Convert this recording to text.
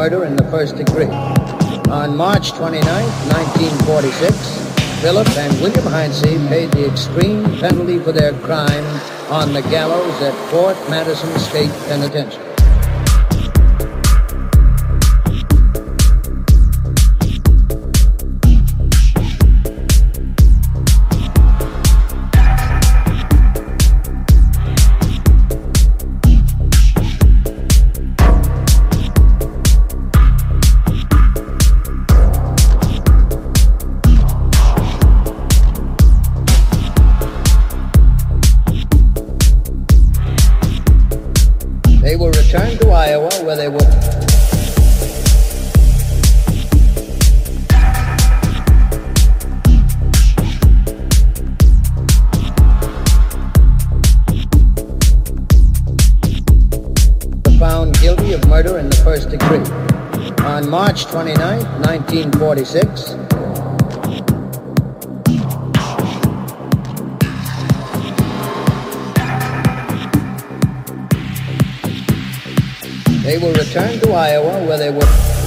murder in the first degree. On March 29, 1946, Philip and William Heinze paid the extreme penalty for their crime on the gallows at Fort Madison State Penitentiary. March 29, 1946, They were returned to Iowa where they were.